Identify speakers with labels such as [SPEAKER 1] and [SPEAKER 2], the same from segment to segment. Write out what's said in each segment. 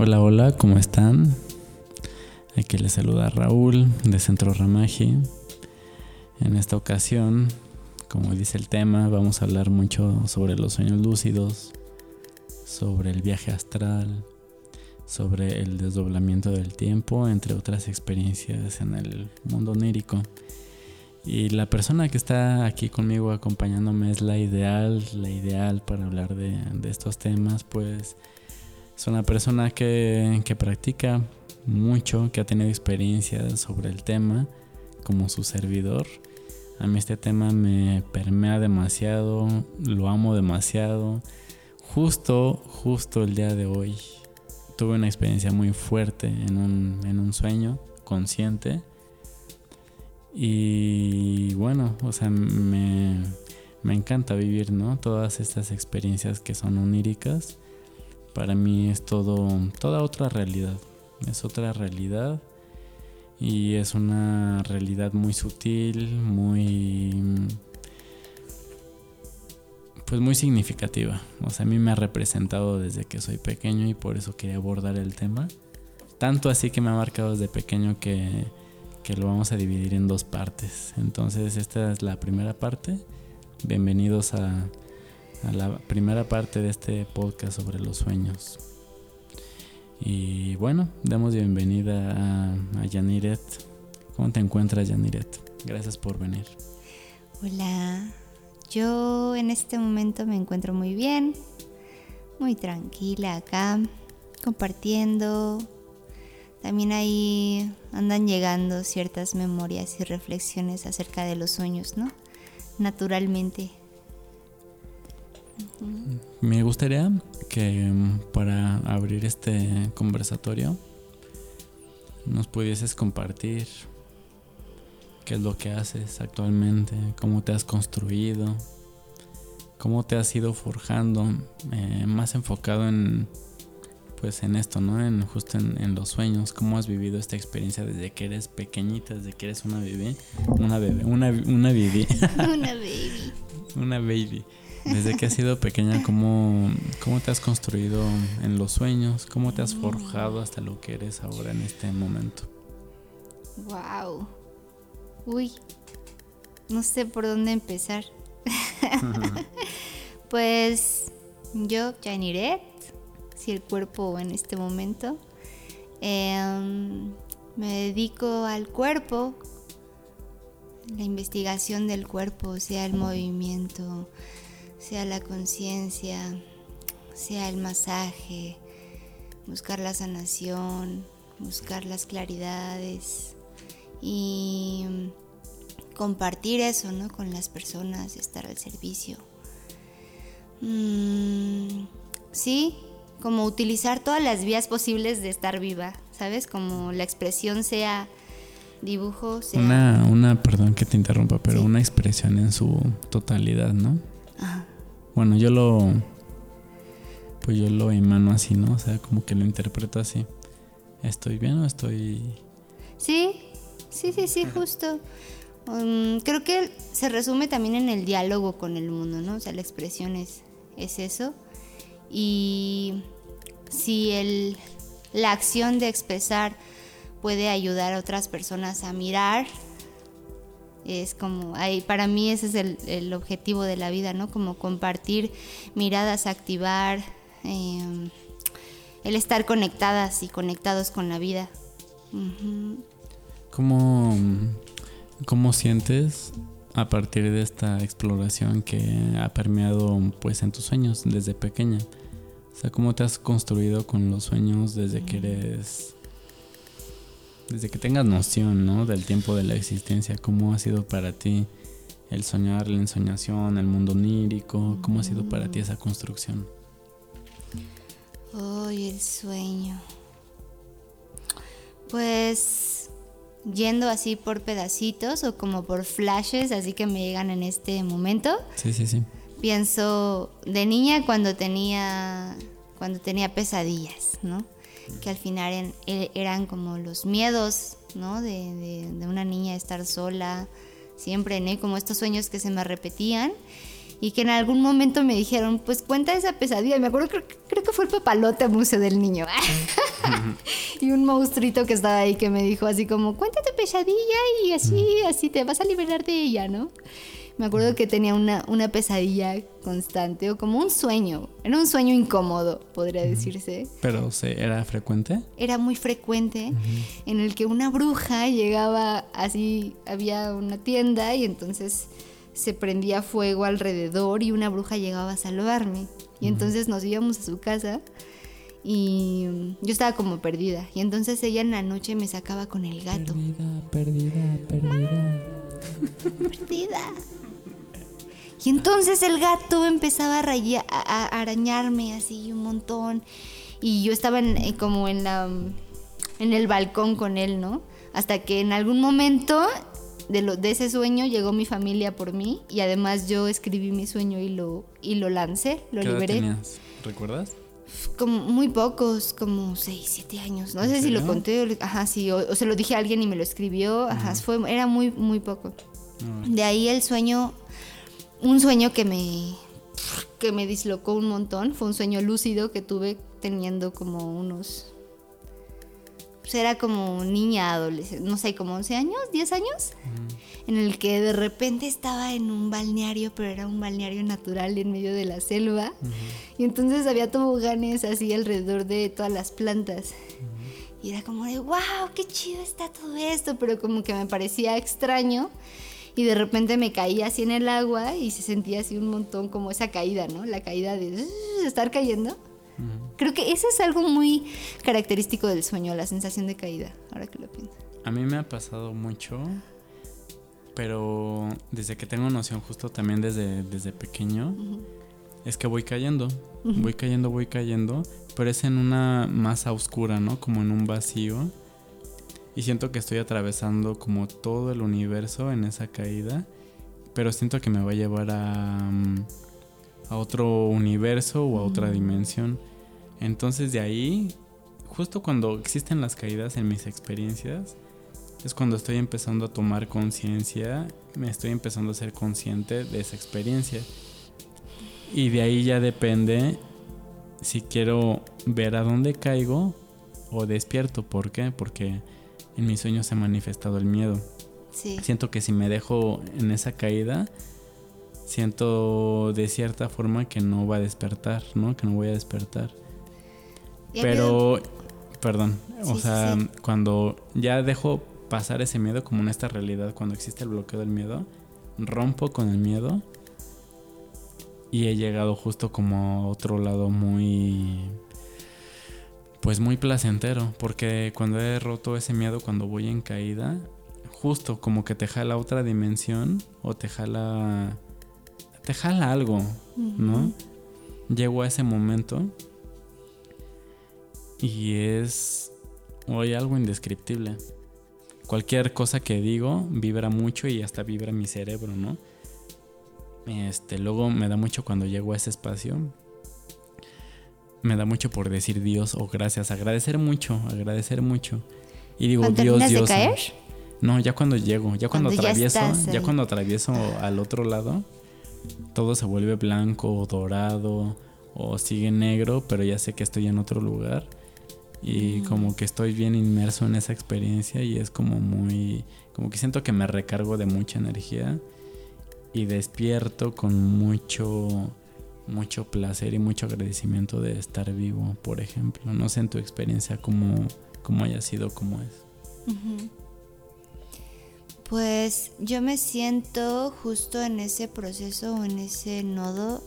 [SPEAKER 1] Hola, hola, ¿cómo están? Aquí les saluda Raúl de Centro Ramaji. En esta ocasión, como dice el tema, vamos a hablar mucho sobre los sueños lúcidos, sobre el viaje astral, sobre el desdoblamiento del tiempo, entre otras experiencias en el mundo onírico. Y la persona que está aquí conmigo acompañándome es la ideal, la ideal para hablar de, estos temas, pues es una persona que, que practica mucho, que ha tenido experiencia sobre el tema como su servidor. A mí este tema me permea demasiado, lo amo demasiado. Justo, justo el día de hoy tuve una experiencia muy fuerte en un, en un sueño consciente y bueno, o sea, me, encanta vivir, ¿no? Todas estas experiencias que son oníricas. Para mí es todo, toda otra realidad. Es otra realidad. Y es una realidad muy sutil, muy pues muy significativa. O sea, a mí me ha representado desde que soy pequeño y por eso quería abordar el tema. Tanto así que me ha marcado desde pequeño que que lo vamos a dividir en dos partes. Entonces esta es la primera parte. Bienvenidos a, la primera parte de este podcast sobre los sueños. Y bueno, damos bienvenida a, a Yaniret. ¿Cómo te encuentras, Yaniret? Gracias por venir.
[SPEAKER 2] Hola, yo en este momento me encuentro muy bien, muy tranquila acá, compartiendo también ahí andan llegando ciertas memorias y reflexiones acerca de los sueños, ¿no? Naturalmente.
[SPEAKER 1] Me gustaría que mm, para abrir este conversatorio nos pudieses compartir qué es lo que haces actualmente, cómo te has construido, cómo te has ido forjando, eh, más enfocado en pues en esto, ¿no? En justo en, los sueños, cómo has vivido esta experiencia desde que eres pequeñita, desde que eres una bebé, una bebé, una, una bebé.
[SPEAKER 2] una baby.
[SPEAKER 1] una baby. Desde que has sido pequeña, ¿cómo, ¿cómo te has construido en los sueños? ¿Cómo te has mm. forjado hasta lo que eres ahora en este momento?
[SPEAKER 2] Wow. Uy, no sé por dónde empezar. pues yo, Janiret, si el cuerpo en este momento. Em, me dedico al cuerpo, la investigación del cuerpo, sea el movimiento, sea la conciencia, sea el masaje, buscar la sanación, buscar las claridades y compartir eso ¿no? con las personas, estar al servicio. Mm, sí, como utilizar todas las vías posibles de estar viva, ¿sabes? Como la expresión sea dibujo, sea...
[SPEAKER 1] Una, una perdón que te interrumpa, pero una expresión en su totalidad, ¿no? Bueno, yo lo... Pues yo lo emano así, ¿no? O sea, como que lo interpreto así. ¿Estoy bien o estoy...?
[SPEAKER 2] Sí, sí, sí, sí, justo. Um, creo que se resume también en el diálogo con el mundo, ¿no? O sea, la expresión es, es eso y si el, la acción de expresar puede ayudar a otras personas a mirar, es como, para mí ese es el, objetivo de la vida, ¿no? Como compartir miradas, activar, em, el estar conectadas y conectados con la vida.
[SPEAKER 1] ¿Cómo, ¿Cómo sientes a partir de esta exploración que ha permeado pues en tus sueños desde pequeña? O sea, ¿cómo te has construido con los sueños desde que eres... Desde que tengas noción, ¿no? Del tiempo de la existencia. ¿Cómo ha sido para ti el soñar, la ensoñación, el mundo onírico? ¿Cómo ha sido para ti esa construcción?
[SPEAKER 2] Hoy el sueño. Pues yendo así por pedacitos o como por flashes, así que me llegan en este momento.
[SPEAKER 1] Sí, sí, sí
[SPEAKER 2] pienso de niña cuando tenía, cuando tenía pesadillas, ¿no? Que al final e, eran, como los miedos, ¿no? De, una niña estar sola, siempre, ¿no? como estos sueños que se me repetían. y que en algún momento me dijeron, pues cuenta esa pesadilla. Me acuerdo, creo, creo que fue el papalote museo del niño. y un monstruito que estaba ahí que me dijo así como, cuenta tu pesadilla y así, así te vas a liberar de ella, ¿no? Me acuerdo que tenía una, una pesadilla constante o como un sueño. Era un sueño incómodo, podría decirse.
[SPEAKER 1] ¿Pero se, era frecuente?
[SPEAKER 2] Era muy frecuente en el que una bruja llegaba así, había una tienda y entonces se prendía fuego alrededor y una bruja llegaba a salvarme. Y entonces nos íbamos a su casa y yo estaba como perdida. Y entonces ella en la noche me sacaba con el gato.
[SPEAKER 1] Perdida, perdida, perdida.
[SPEAKER 2] Perdida. Y entonces el gato empezaba a, raya- a- a arañarme así un montón. Y yo estaba en- eh, como en la en el balcón con él, ¿no? Hasta que en algún momento de, lo, de ese sueño llegó mi familia por mí y además yo escribí mi sueño y lo, y lo lancé, lo
[SPEAKER 1] ¿Qué edad
[SPEAKER 2] liberé.
[SPEAKER 1] tenías? ¿Recuerdas?
[SPEAKER 2] Como muy pocos, como 6, 7 años. No
[SPEAKER 1] ¿En
[SPEAKER 2] sé si lo conté ajá, sí, o, o se lo dije a alguien y me lo escribió. Ajá, fue, era muy, muy poco.
[SPEAKER 1] Ah,
[SPEAKER 2] De ahí el sueño, un sueño que me, que me dislocó un montón, fue un sueño lúcido que tuve teniendo como unos, pues era como niña, adolescente, no sé, como 11 años, 10 años, en el que de repente estaba en un balneario, pero era un balneario natural en medio de la selva, y entonces había toboganes así alrededor de todas las plantas. Y era como de, wow, qué chido está todo esto, pero como que me parecía extraño. Y de repente me caía así en el agua y se sentía así un montón como esa caída, ¿no? La caída de estar cayendo. Creo que eso es algo muy característico del sueño, la sensación de caída, ahora que lo pienso.
[SPEAKER 1] A mí me ha pasado mucho, pero desde que tengo noción, justo también desde, desde pequeño, es que voy cayendo, voy cayendo, voy cayendo, pero es en una masa oscura, ¿no? Como en un vacío. Y siento que estoy atravesando como todo el universo en esa caída, pero siento que me va a llevar a, mm, a otro universo o a otra dimensión. Entonces de ahí, justo cuando existen las caídas en mis experiencias, es cuando estoy empezando a tomar conciencia, me estoy empezando a ser consciente de esa experiencia. Y de ahí ya depende si quiero ver a dónde caigo o despierto. ¿Por qué? Porque en mis sueños se ha manifestado el miedo.
[SPEAKER 2] Sí.
[SPEAKER 1] Siento que si me dejo en esa caída, siento de cierta forma que no va a despertar, ¿no? Que no voy a despertar. Pero, perdón, o
[SPEAKER 2] sí,
[SPEAKER 1] sea,
[SPEAKER 2] sí.
[SPEAKER 1] cuando ya dejo pasar ese miedo como en esta realidad, cuando existe el bloqueo del miedo, rompo con el miedo y he llegado justo como a otro lado muy, pues muy placentero, porque cuando he roto ese miedo, cuando voy en caída, justo como que te jala otra dimensión o te jala, te jala algo, ¿no? Llego a ese momento y es hoy algo indescriptible. Cualquier cosa que digo vibra mucho y hasta vibra mi cerebro, ¿no? Este, luego me da mucho cuando llego a ese espacio. Me da mucho por decir Dios o gracias, agradecer mucho, agradecer mucho. Y digo
[SPEAKER 2] ¿Cuando
[SPEAKER 1] Dios,
[SPEAKER 2] terminas de
[SPEAKER 1] Dios.
[SPEAKER 2] caer?
[SPEAKER 1] No, ya cuando llego, ya cuando,
[SPEAKER 2] Cuando ya
[SPEAKER 1] atravieso, ya cuando atravieso al otro lado, todo se vuelve blanco o dorado o sigue negro, pero ya sé que estoy en otro lugar y como que estoy bien inmerso en esa experiencia y es como muy, como que siento que me recargo de mucha energía y despierto con mucho, mucho placer y mucho agradecimiento de estar vivo, por ejemplo. No sé en tu experiencia cómo, cómo haya sido, cómo es.
[SPEAKER 2] Pues yo me siento justo en ese proceso o en ese nodo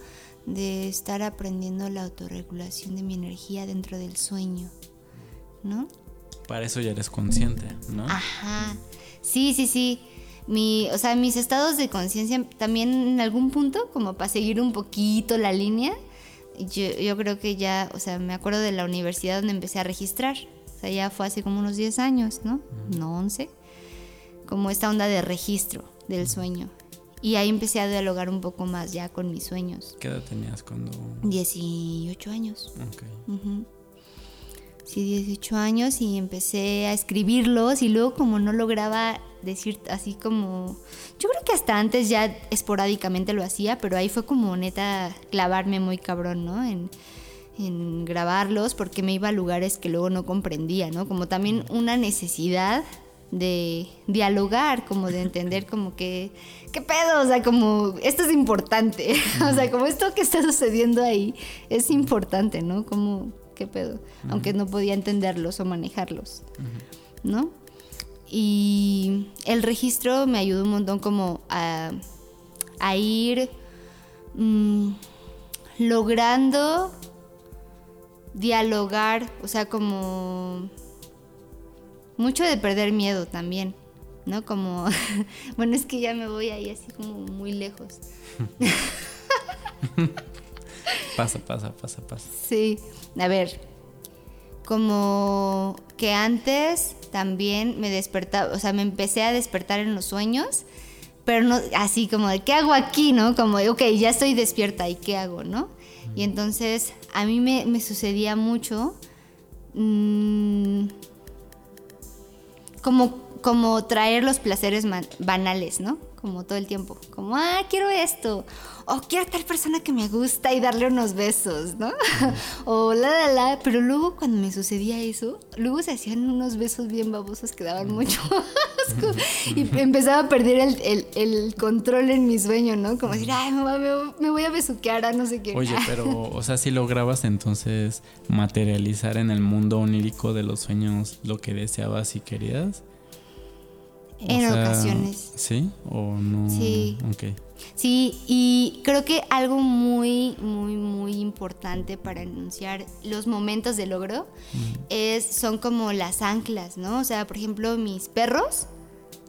[SPEAKER 2] de estar aprendiendo la autorregulación de mi energía dentro del sueño, ¿no?
[SPEAKER 1] Para eso ya eres consciente, ¿no?
[SPEAKER 2] Ajá. Sí, sí, sí. Mi, o sea, mis estados de conciencia también en algún punto, como para seguir un poquito la línea, yo, yo creo que ya, o sea, me acuerdo de la universidad donde empecé a registrar. O sea, ya fue hace como unos 10 años, ¿no? No 11. Como esta onda de registro del sueño. Y ahí empecé a dialogar un poco más ya con mis sueños.
[SPEAKER 1] ¿Qué edad tenías cuando...?
[SPEAKER 2] 18 años.
[SPEAKER 1] Ok.
[SPEAKER 2] Ujú. Sí, 18 años y empecé a escribirlos y luego como no lograba decir así como... Yo creo que hasta antes ya esporádicamente lo hacía, pero ahí fue como neta clavarme muy cabrón, ¿no? En, en grabarlos porque me iba a lugares que luego no comprendía, ¿no? Como también una necesidad de dialogar, como de entender como que, ¿qué pedo? O sea, como esto es importante, o sea, como esto que está sucediendo ahí es importante, ¿no? Como, ¿qué pedo? Aunque no podía entenderlos o manejarlos, ¿no? Y el registro me ayudó un montón como a, a ir mm, logrando dialogar, o sea, como mucho de perder miedo también, ¿no? Como, bueno, es que ya me voy ahí así como muy lejos.
[SPEAKER 1] pasa, pasa, pasa, pasa.
[SPEAKER 2] Sí, a ver, como que antes también me despertaba, o sea, me empecé a despertar en los sueños, pero no así como de, ¿qué hago aquí, no? Como, ok, ya estoy despierta, ¿y qué hago, no? Y entonces a mí me, sucedía mucho mmm, como, como traer los placeres banales, ¿no? Como todo el tiempo. Como, ah, quiero esto. O quiero tal persona que me gusta y darle unos besos, ¿no? o la, la, la. Pero luego cuando me sucedía eso, luego se hacían unos besos bien babosos que daban mucho asco. y empezaba a perder el, el, control en mi sueño, ¿no? Como decir, ay, me, voy a besuquear a no sé qué.
[SPEAKER 1] Oye, pero, o sea, si lograbas entonces materializar en el mundo onírico de los sueños lo que deseabas y querías.
[SPEAKER 2] En ocasiones.
[SPEAKER 1] ¿Sí? ¿O no?
[SPEAKER 2] Sí.
[SPEAKER 1] Ok.
[SPEAKER 2] Sí, y creo que algo muy, muy, muy importante para enunciar los momentos de logro es, son como las anclas, ¿no? O sea, por ejemplo, mis perros,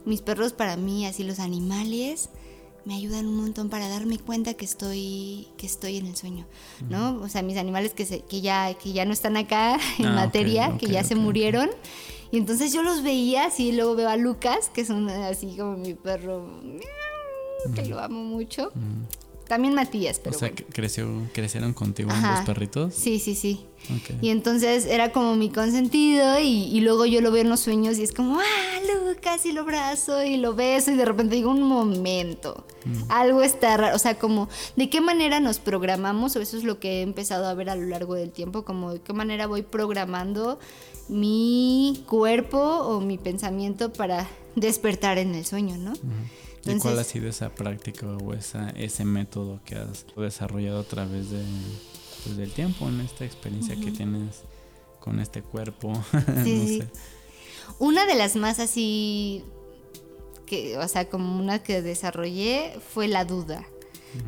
[SPEAKER 2] mis perros para mí, así los animales, me ayudan un montón para darme cuenta que estoy, que estoy en el sueño, ¿no? O sea, mis animales que, se, que, ya, que ya no están acá en ah, materia, que ya se murieron. Y entonces yo los veía así, luego veo a Lucas, que es así como mi perro, que lo amo mucho. También Matías, pero.
[SPEAKER 1] O sea, creció, crecieron contigo los perritos.
[SPEAKER 2] Sí, sí, sí. Y entonces era como mi consentido y, luego yo lo veo en los sueños y es como, ah, Lucas, y lo abrazo y lo beso y de repente digo, un momento, algo está raro, o sea, como, ¿de qué manera nos programamos? O eso es lo que he empezado a ver a lo largo del tiempo, como de qué manera voy programando mi cuerpo o mi pensamiento para despertar en el sueño, ¿no?
[SPEAKER 1] ¿Y cuál ha sido esa práctica o esa, ese método que has desarrollado a través de, pues, del tiempo, en esta experiencia que tienes con este cuerpo?
[SPEAKER 2] Sí, Una de las más así, que, o sea, como una que desarrollé fue la duda,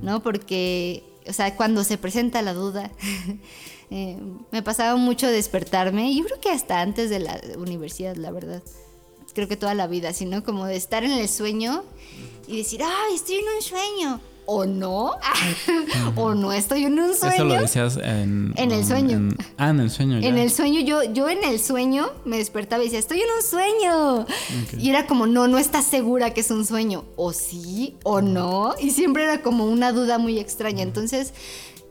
[SPEAKER 2] ¿no? Porque, o sea, cuando se presenta la duda, eh, me pasaba mucho despertarme, yo creo que hasta antes de la universidad, la verdad creo que toda la vida, sino como de estar en el sueño y decir, ay, estoy en un sueño. O no, o no estoy en un sueño.
[SPEAKER 1] Eso lo decías en,
[SPEAKER 2] en el sueño.
[SPEAKER 1] ah, en el sueño.
[SPEAKER 2] En el sueño, yo, yo en el sueño me despertaba y decía, estoy en un sueño. Y era como, no, no estás segura que es un sueño. O sí, o no. Y siempre era como una duda muy extraña. Entonces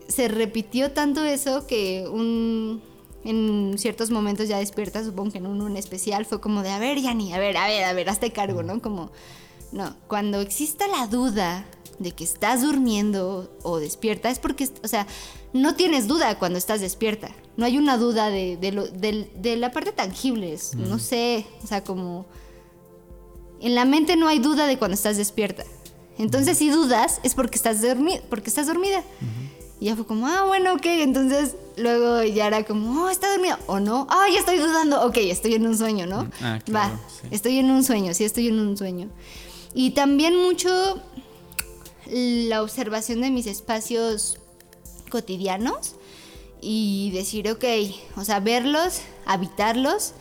[SPEAKER 2] se repitió tanto eso que un en ciertos momentos ya despierta, supongo que en en especial fue como de, a ver, Yani, a ver, a ver, a ver, hazte cargo, ¿no? Como, no, cuando exista la duda de que estás durmiendo o despierta, es porque, o sea, no tienes duda cuando estás despierta. No hay una duda de, de, la parte tangible, no sé, o sea, como... En la mente no hay duda de cuando estás despierta. Entonces, si dudas, es porque estás, dormi porque estás dormida. Y ya fue como, ah, bueno, ok. Entonces luego ya era como, oh, está dormido. O no, ah, ya estoy dudando. Ok, estoy en un sueño, ¿no?
[SPEAKER 1] Ah,
[SPEAKER 2] Va, estoy en un sueño, sí, estoy en un sueño. Y también mucho la observación de mis espacios cotidianos y decir, ok, o sea, verlos, habitarlos.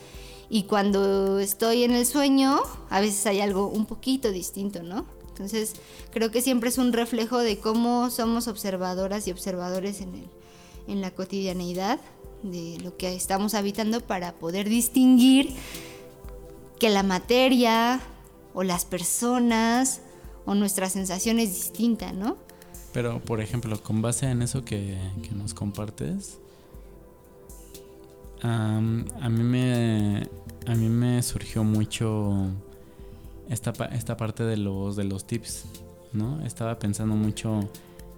[SPEAKER 2] Y cuando estoy en el sueño, a veces hay algo un poquito distinto, ¿no? Entonces, creo que siempre es un reflejo de cómo somos observadoras y observadores en, el, en la cotidianeidad de lo que estamos habitando para poder distinguir que la materia o las personas o nuestra sensación es distinta, ¿no?
[SPEAKER 1] Pero, por ejemplo, con base en eso que, que nos compartes, Am, a mí me a mí me surgió mucho esta, esta parte de los de los tips, ¿no? Estaba pensando mucho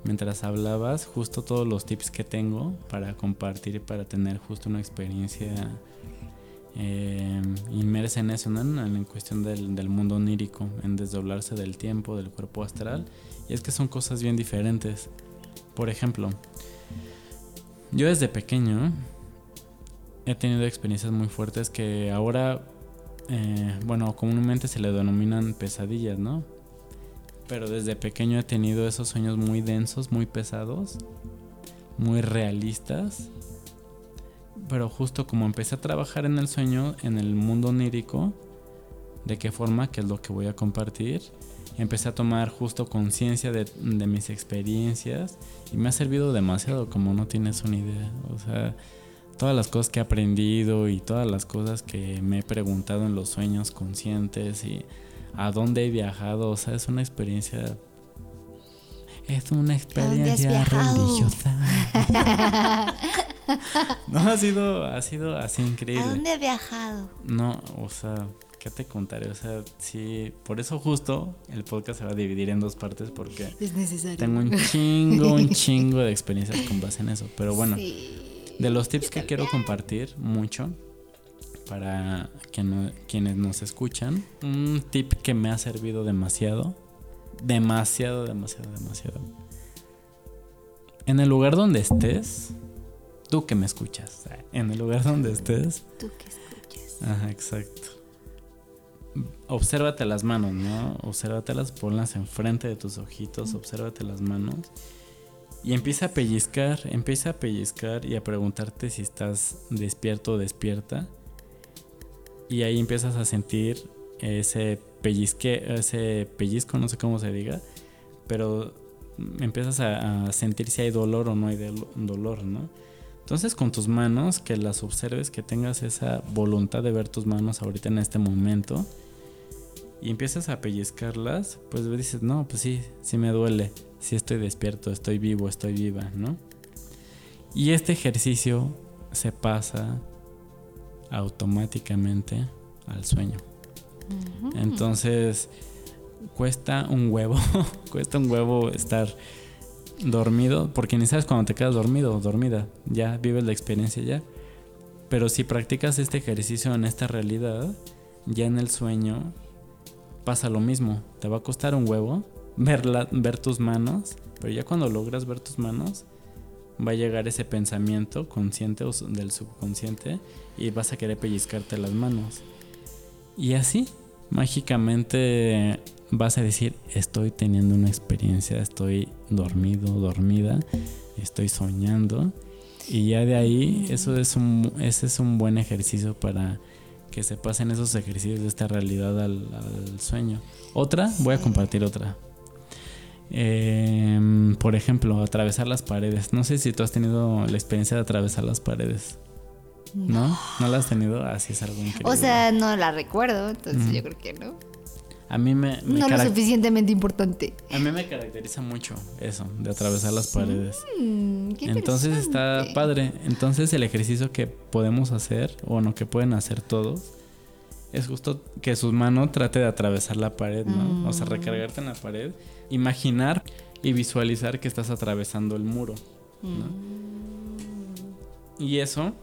[SPEAKER 1] mientras hablabas justo todos los tips que tengo para compartir para tener justo una experiencia eh, inmersa en eso, ¿no? En, cuestión del, del mundo onírico, en desdoblarse del tiempo, del cuerpo astral. Y es que son cosas bien diferentes. Por ejemplo, yo desde pequeño he tenido experiencias muy fuertes que ahora, eh, bueno, comúnmente se le denominan pesadillas, ¿no? Pero desde pequeño he tenido esos sueños muy densos, muy pesados, muy realistas. Pero justo como empecé a trabajar en el sueño, en el mundo onírico, de qué forma, que es lo que voy a compartir, empecé a tomar justo conciencia de, de mis experiencias y me ha servido demasiado, como no tienes una idea. O sea, todas las cosas que he aprendido y todas las cosas que me he preguntado en los sueños conscientes y a dónde he viajado, o sea, es una experiencia... Es una experiencia religiosa. no, ha sido, ha sido así increíble.
[SPEAKER 2] ¿A dónde he viajado?
[SPEAKER 1] No, o sea, ¿qué te contaré? O sea, sí, por eso justo el podcast se va a dividir en dos partes porque
[SPEAKER 2] Es necesario.
[SPEAKER 1] tengo un chingo, un chingo de experiencias con base en eso. Pero bueno,
[SPEAKER 2] Sí.
[SPEAKER 1] de los tips que quiero compartir mucho para que no- quienes nos escuchan, un tip que me ha servido demasiado, demasiado, demasiado, demasiado. En el lugar donde estés, tú que me escuchas, en el lugar donde estés,
[SPEAKER 2] Tú que escuchas.
[SPEAKER 1] Ajá, exacto. Obsérvate las manos, ¿no? Obsérvatelas, ponlas enfrente de tus ojitos, obsérvate las manos. Y empieza a pellizcar, empieza a pellizcar y a preguntarte si estás despierto o despierta. Y ahí empiezas a sentir ese pellizque, ese pellizco, no sé cómo se diga, pero empiezas a, a sentir si hay dolor o no hay dolor, ¿no? Entonces con tus manos, que las observes, que tengas esa voluntad de ver tus manos ahorita en este momento y empiezas a pellizcarlas, pues dices, no, pues sí, sí me duele, sí estoy despierto, estoy vivo, estoy viva, ¿no? Y este ejercicio se pasa automáticamente al sueño. Entonces, cuesta un huevo, cuesta un huevo estar dormido, porque ni sabes cuando te quedas dormido o dormida, ya vives la experiencia ya. Pero si practicas este ejercicio en esta realidad, ya en el sueño pasa lo mismo. Te va a costar un huevo ver, la- ver tus manos, pero ya cuando logras ver tus manos, va a llegar ese pensamiento consciente o del subconsciente y vas a querer pellizcarte las manos. Y así, mágicamente vas a decir, estoy teniendo una experiencia, estoy dormido, dormida, estoy soñando. Y ya de ahí, eso es un, ese es un buen ejercicio para que se pasen esos ejercicios de esta realidad al, sueño. Otra, voy a compartir otra. Em, por ejemplo, atravesar las paredes. No sé si tú has tenido la experiencia de atravesar las paredes. ¿No? ¿No la has tenido? Así es algo increíble.
[SPEAKER 2] O sea, no la recuerdo, entonces yo creo que no.
[SPEAKER 1] a mí me, me
[SPEAKER 2] No lo suficientemente importante.
[SPEAKER 1] a mí me caracteriza mucho eso, de atravesar las paredes.
[SPEAKER 2] Mm, qué
[SPEAKER 1] Entonces está padre. Entonces el ejercicio que podemos hacer, o no que pueden hacer todos, es justo que su mano trate de atravesar la pared, ¿no? O sea, recargarte en la pared, imaginar y visualizar que estás atravesando el muro, ¿no? Y eso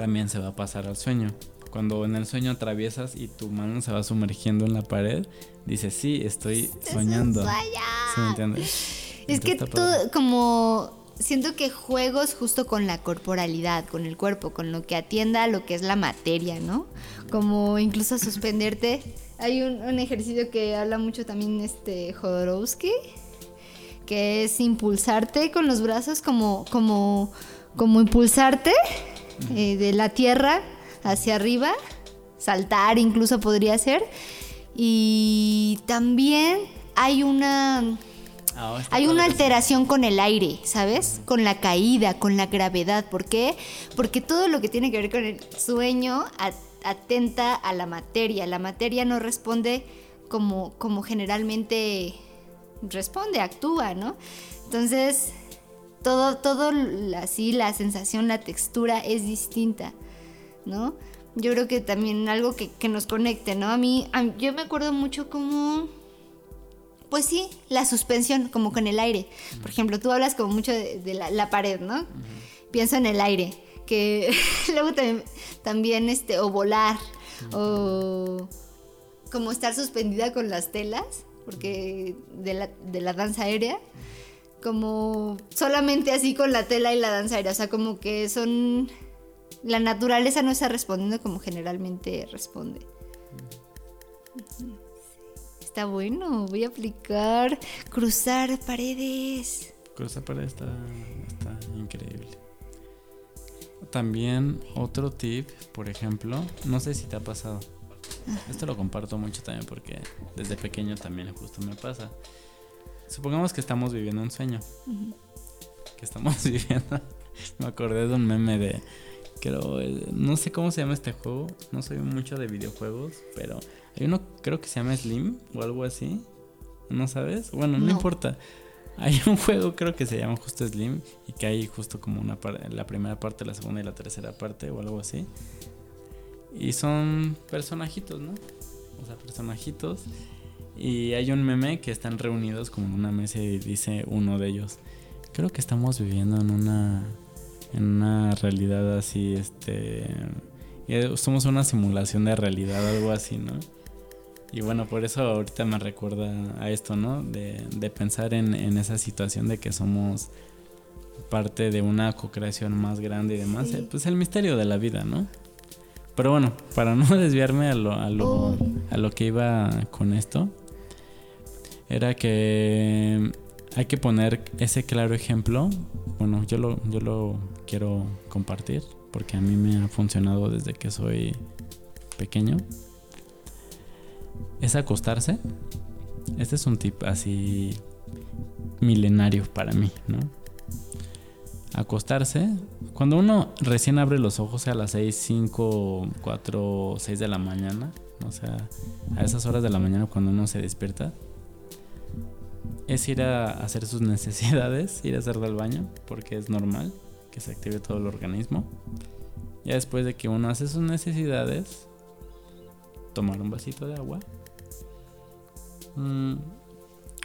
[SPEAKER 1] también se va a pasar al sueño. Cuando en el sueño atraviesas y tu mano se va sumergiendo en la pared, dices, sí, estoy soñando. ¿Sí me entiendes?
[SPEAKER 2] Es que
[SPEAKER 1] Entonces
[SPEAKER 2] todo, como siento que juegos justo con la corporalidad, con el cuerpo, con lo que atienda a lo que es la materia, ¿no? Como incluso suspenderte. Hay un, un ejercicio que habla mucho también este Jodorowsky, que es impulsarte con los brazos, como, como, como impulsarte eh, de la tierra hacia arriba, saltar incluso podría ser. Y también hay una
[SPEAKER 1] Ah,
[SPEAKER 2] hay una alteración con el aire, ¿sabes? Con la caída, con la gravedad. ¿Por qué? Porque todo lo que tiene que ver con el sueño atenta a la materia. La materia no responde como, como generalmente responde, actúa, ¿no? Entonces, todo, todo así, la sensación, la textura es distinta, ¿no? Yo creo que también algo que, nos conecte, ¿no? A mí, yo me acuerdo mucho como, pues sí, la suspensión, como con el aire. Por ejemplo, tú hablas como mucho de, la, pared, ¿no? Pienso en el aire, que luego también, también, este, o volar, o como estar suspendida con las telas, porque de la, de la danza aérea como solamente así con la tela y la danza aérea, o sea, como que son la naturaleza no está respondiendo como generalmente responde. Está bueno, voy a aplicar cruzar paredes.
[SPEAKER 1] Cruzar paredes está, increíble. También otro tip, por ejemplo, no sé si te ha pasado. Esto lo comparto mucho también porque desde pequeño también justo me pasa. Supongamos que estamos viviendo un sueño. Que estamos viviendo. me acordé de un meme de Creo, no sé cómo se llama este juego, no soy mucho de videojuegos, pero hay uno creo que se llama Slim o algo así. ¿No sabes? Bueno, no, importa. Hay un juego creo que se llama justo Slim y que hay justo como una la primera parte, la segunda y la tercera parte o algo así. Y son personajitos, ¿no? O sea, personajitos. Y hay un meme que están reunidos como en una mesa y dice uno de ellos, creo que estamos viviendo en una en una realidad así, este... Somos una simulación de realidad, algo así, ¿no? Y bueno, por eso ahorita me recuerda a esto, ¿no? De, pensar en, esa situación de que somos parte de una co-creación más grande y demás. Pues el misterio de la vida, ¿no? Pero bueno, para no desviarme a lo, a lo, oh. a lo que iba con esto, era que hay que poner ese claro ejemplo. Bueno, yo lo, yo lo quiero compartir porque a mí me ha funcionado desde que soy pequeño. Es acostarse. Este es un tip así milenario para mí, ¿no? Acostarse. Cuando uno recién abre los ojos a las 6, 5, 4, 6 de la mañana, o sea, a esas horas de la mañana cuando uno se despierta, es ir a hacer sus necesidades, ir a hacer del baño, porque es normal que se active todo el organismo. Ya después de que uno hace sus necesidades, tomar un vasito de agua. Mm,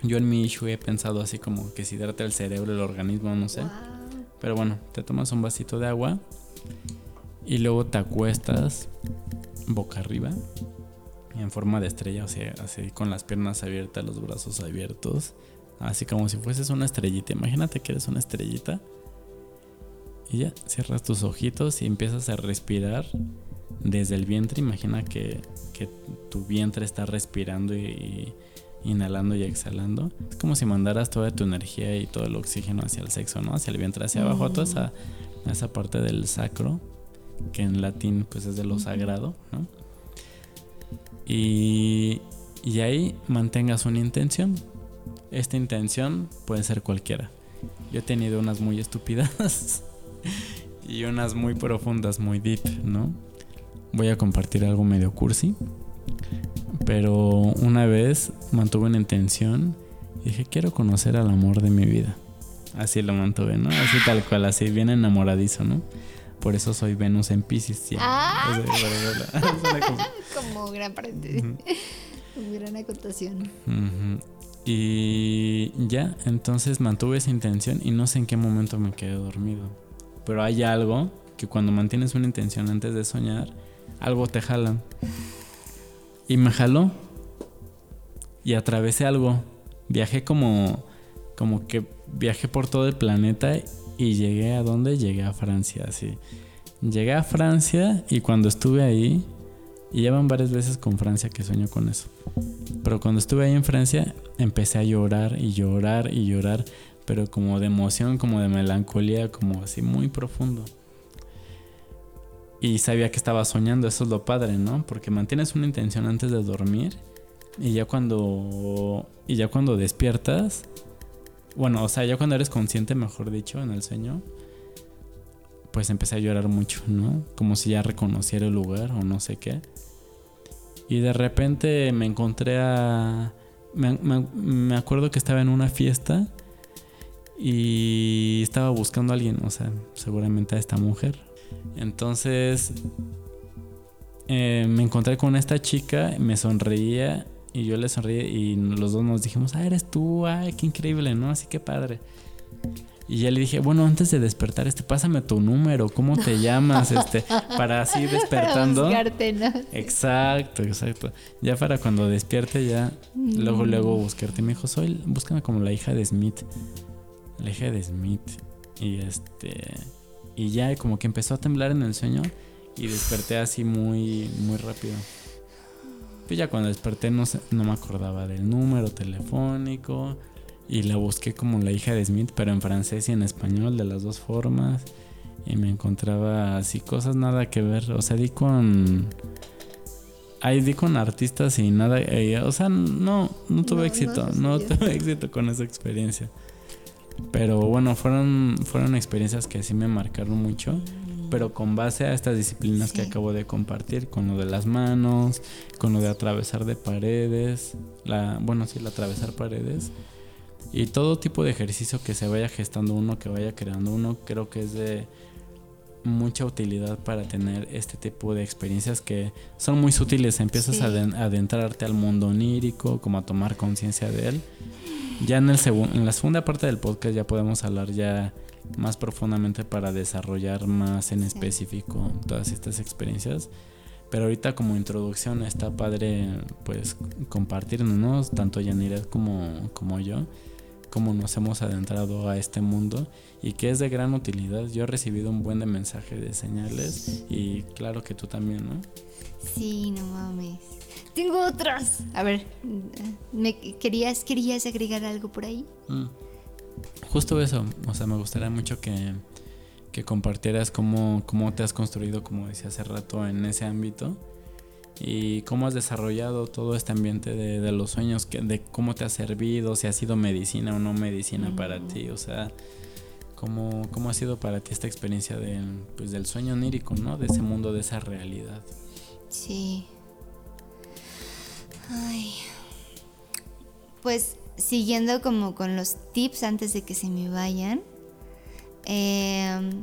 [SPEAKER 1] yo en mi issue he pensado así como que si hidrata el cerebro, el organismo, no sé. Pero bueno, te tomas un vasito de agua y luego te acuestas boca arriba en forma de estrella, o sea, así con las piernas abiertas, los brazos abiertos, así como si fueses una estrellita. Imagínate que eres una estrellita. Y ya, cierras tus ojitos y empiezas a respirar desde el vientre. Imagina que, tu vientre está respirando y, inhalando y exhalando. Es como si mandaras toda tu energía y todo el oxígeno hacia el sexo, ¿no? Hacia el vientre, hacia abajo, toda esa, esa parte del sacro, que en latín pues es de lo sagrado, ¿no? Y, y ahí mantengas una intención. Esta intención puede ser cualquiera. Yo he tenido unas muy estúpidas y unas muy profundas, muy deep, ¿no? Voy a compartir algo medio cursi. Pero una vez mantuve una intención y dije, quiero conocer al amor de mi vida. Así lo mantuve, ¿no? Así tal cual, así bien enamoradizo, ¿no? Por eso soy Venus en Pisces.
[SPEAKER 2] Ah. como... gran paréntesis. gran acotación.
[SPEAKER 1] Y ya, entonces mantuve esa intención y no sé en qué momento me quedé dormido. Pero hay algo que cuando mantienes una intención antes de soñar, algo te jala. Y me jaló. Y atravesé algo. Viajé como, como que viajé por todo el planeta y llegué a dónde? Llegué a Francia, sí. Llegué a Francia y cuando estuve ahí, y varias veces con Francia que sueño con eso. Pero cuando estuve ahí en Francia, empecé a llorar y llorar y llorar, pero como de emoción, como de melancolía, como así muy profundo. Y sabía que estaba soñando, eso es lo padre, ¿no? Porque mantienes una intención antes de dormir y ya cuando y ya cuando despiertas bueno, o sea, ya cuando eres consciente, mejor dicho, en el sueño, pues empecé a llorar mucho, ¿no? Como si ya reconociera el lugar o no sé qué. Y de repente me encontré a... Me, acuerdo que estaba en una fiesta y estaba buscando a alguien, o sea, seguramente a esta mujer. Entonces eh, me encontré con esta chica, me sonreía y yo le sonreí y los dos nos dijimos, ah, eres tú, ay, qué increíble, ¿no? Así que padre. Y ya le dije, bueno, antes de despertar, este, pásame tu número, ¿cómo te llamas? Este, para así despertando. Exacto, exacto. Ya para cuando despierte, ya luego, mm. luego buscarte. Me dijo, soy, búscame como la hija de Smith. La hija de Smith. Y este. Y ya como que empezó a temblar en el sueño. Y desperté así muy, muy rápido. Pues ya cuando desperté no, no me acordaba del número telefónico y la busqué como la hija de Smith, pero en francés y en español, de las dos formas. Y me encontraba así cosas nada que ver. O sea, di con. Ahí di con artistas y nada. Eh, o sea, no, no tuve éxito. No, tuve éxito con esa experiencia. Pero bueno, fueron, fueron experiencias que sí me marcaron mucho. Pero con base a estas disciplinas que acabo de compartir, con lo de las manos, con lo de atravesar de paredes, la, bueno, sí, el atravesar paredes, y todo tipo de ejercicio que se vaya gestando uno, que vaya creando uno, creo que es de mucha utilidad para tener este tipo de experiencias que son muy sutiles. Empiezas a adentrarte al mundo onírico, como a tomar conciencia de él. Ya en, el en la segunda parte del podcast ya podemos hablar ya más profundamente para desarrollar más en específico todas estas experiencias. Pero ahorita como introducción está padre pues compartirnos, tanto Yaniret como, como yo cómo nos hemos adentrado a este mundo y que es de gran utilidad. Yo he recibido un buen de mensaje de señales y claro que tú también, ¿no?
[SPEAKER 2] Sí, no mames. Tengo otras. A ver, ¿me querías, querías agregar algo por ahí? Mm.
[SPEAKER 1] Justo eso, o sea, me gustaría mucho que, que compartieras cómo, cómo te has construido, como decía hace rato, en ese ámbito y cómo has desarrollado todo este ambiente de, los sueños, que, de cómo te ha servido, si ha sido medicina o no medicina para ti, o sea, cómo, cómo ha sido para ti esta experiencia del, pues, del sueño onírico, ¿no? De ese mundo, de esa realidad.
[SPEAKER 2] Sí. Ay. Pues siguiendo como con los tips antes de que se me vayan, em,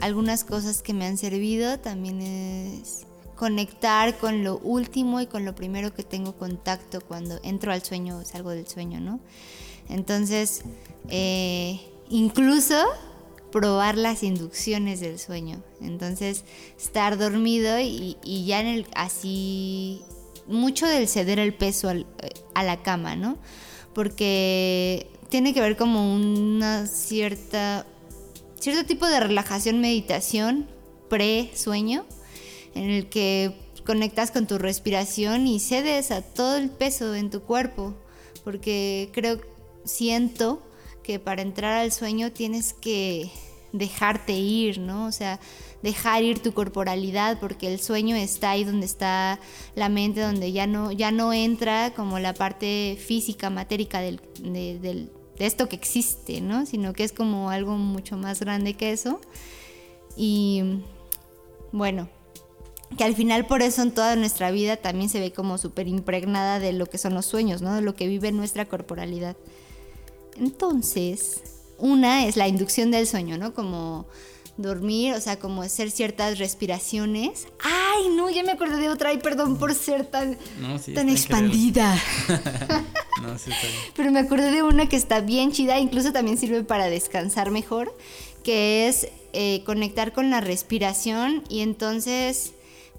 [SPEAKER 2] algunas cosas que me han servido también es conectar con lo último y con lo primero que tengo contacto cuando entro al sueño o salgo del sueño, ¿no? Entonces, eh, incluso probar las inducciones del sueño. Entonces, estar dormido y, ya en el así mucho del ceder el peso a la cama, ¿no? Porque tiene que ver como una cierta cierto tipo de relajación, meditación pre-sueño en el que conectas con tu respiración y cedes a todo el peso en tu cuerpo, porque creo, siento que para entrar al sueño tienes que dejarte ir, ¿no? O sea, dejar ir tu corporalidad porque el sueño está ahí donde está la mente, donde ya no, ya no entra como la parte física, matérica del, de esto que existe, ¿no? Sino que es como algo mucho más grande que eso. Y bueno, que al final por eso en toda nuestra vida también se ve como súper impregnada de lo que son los sueños, ¿no? De lo que vive nuestra corporalidad. Entonces, una es la inducción del sueño, ¿no? Como dormir, o sea, como hacer ciertas respiraciones. Ay, no, ya me acordé de otra, ay, perdón por ser tan, tan expandida. no, sí, está bien. Pero me acordé de una que está bien chida, incluso también sirve para descansar mejor, que es eh, conectar con la respiración y entonces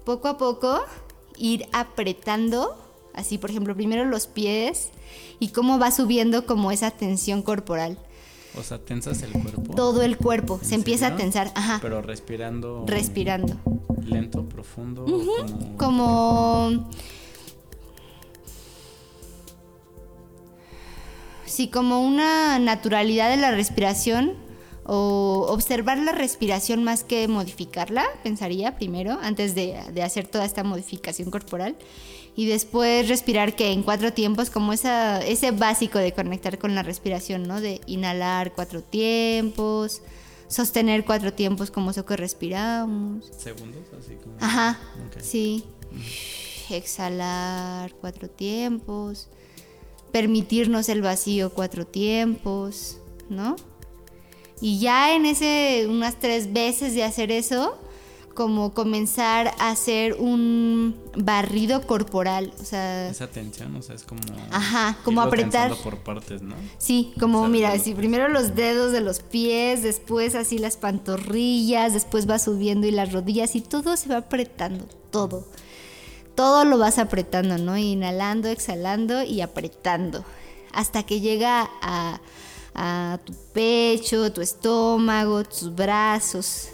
[SPEAKER 2] poco a poco ir apretando, así por ejemplo, primero los pies y cómo va subiendo como esa tensión corporal.
[SPEAKER 1] O sea, tensas el cuerpo.
[SPEAKER 2] Todo el cuerpo, se empieza a tensar, ajá.
[SPEAKER 1] Pero respirando.
[SPEAKER 2] Respirando.
[SPEAKER 1] Lento, profundo.
[SPEAKER 2] como... como... Sí, como una naturalidad de la respiración o observar la respiración más que modificarla, pensaría primero, antes de, hacer toda esta modificación corporal. Y después respirar que en cuatro tiempos, como esa, ese básico de conectar con la respiración, ¿no? De inhalar cuatro tiempos, sostener cuatro tiempos como eso que respiramos.
[SPEAKER 1] ¿Segundos? Así como...
[SPEAKER 2] Ajá, sí. Exhalar cuatro tiempos. Permitirnos el vacío cuatro tiempos ¿no? Y ya en ese, unas tres veces de hacer eso, como comenzar a hacer un barrido corporal, o sea...
[SPEAKER 1] Esa tensión, o sea, es como...
[SPEAKER 2] Ajá, como apretar.
[SPEAKER 1] por partes, ¿no?
[SPEAKER 2] Sí, como mira,
[SPEAKER 1] los-
[SPEAKER 2] primero los dedos de los pies, después así las pantorrillas, después va subiendo y las rodillas y todo se va apretando, todo. Todo lo vas apretando, ¿no? Inhalando, exhalando y apretando. Hasta que llega a, a tu pecho, tu estómago, tus brazos,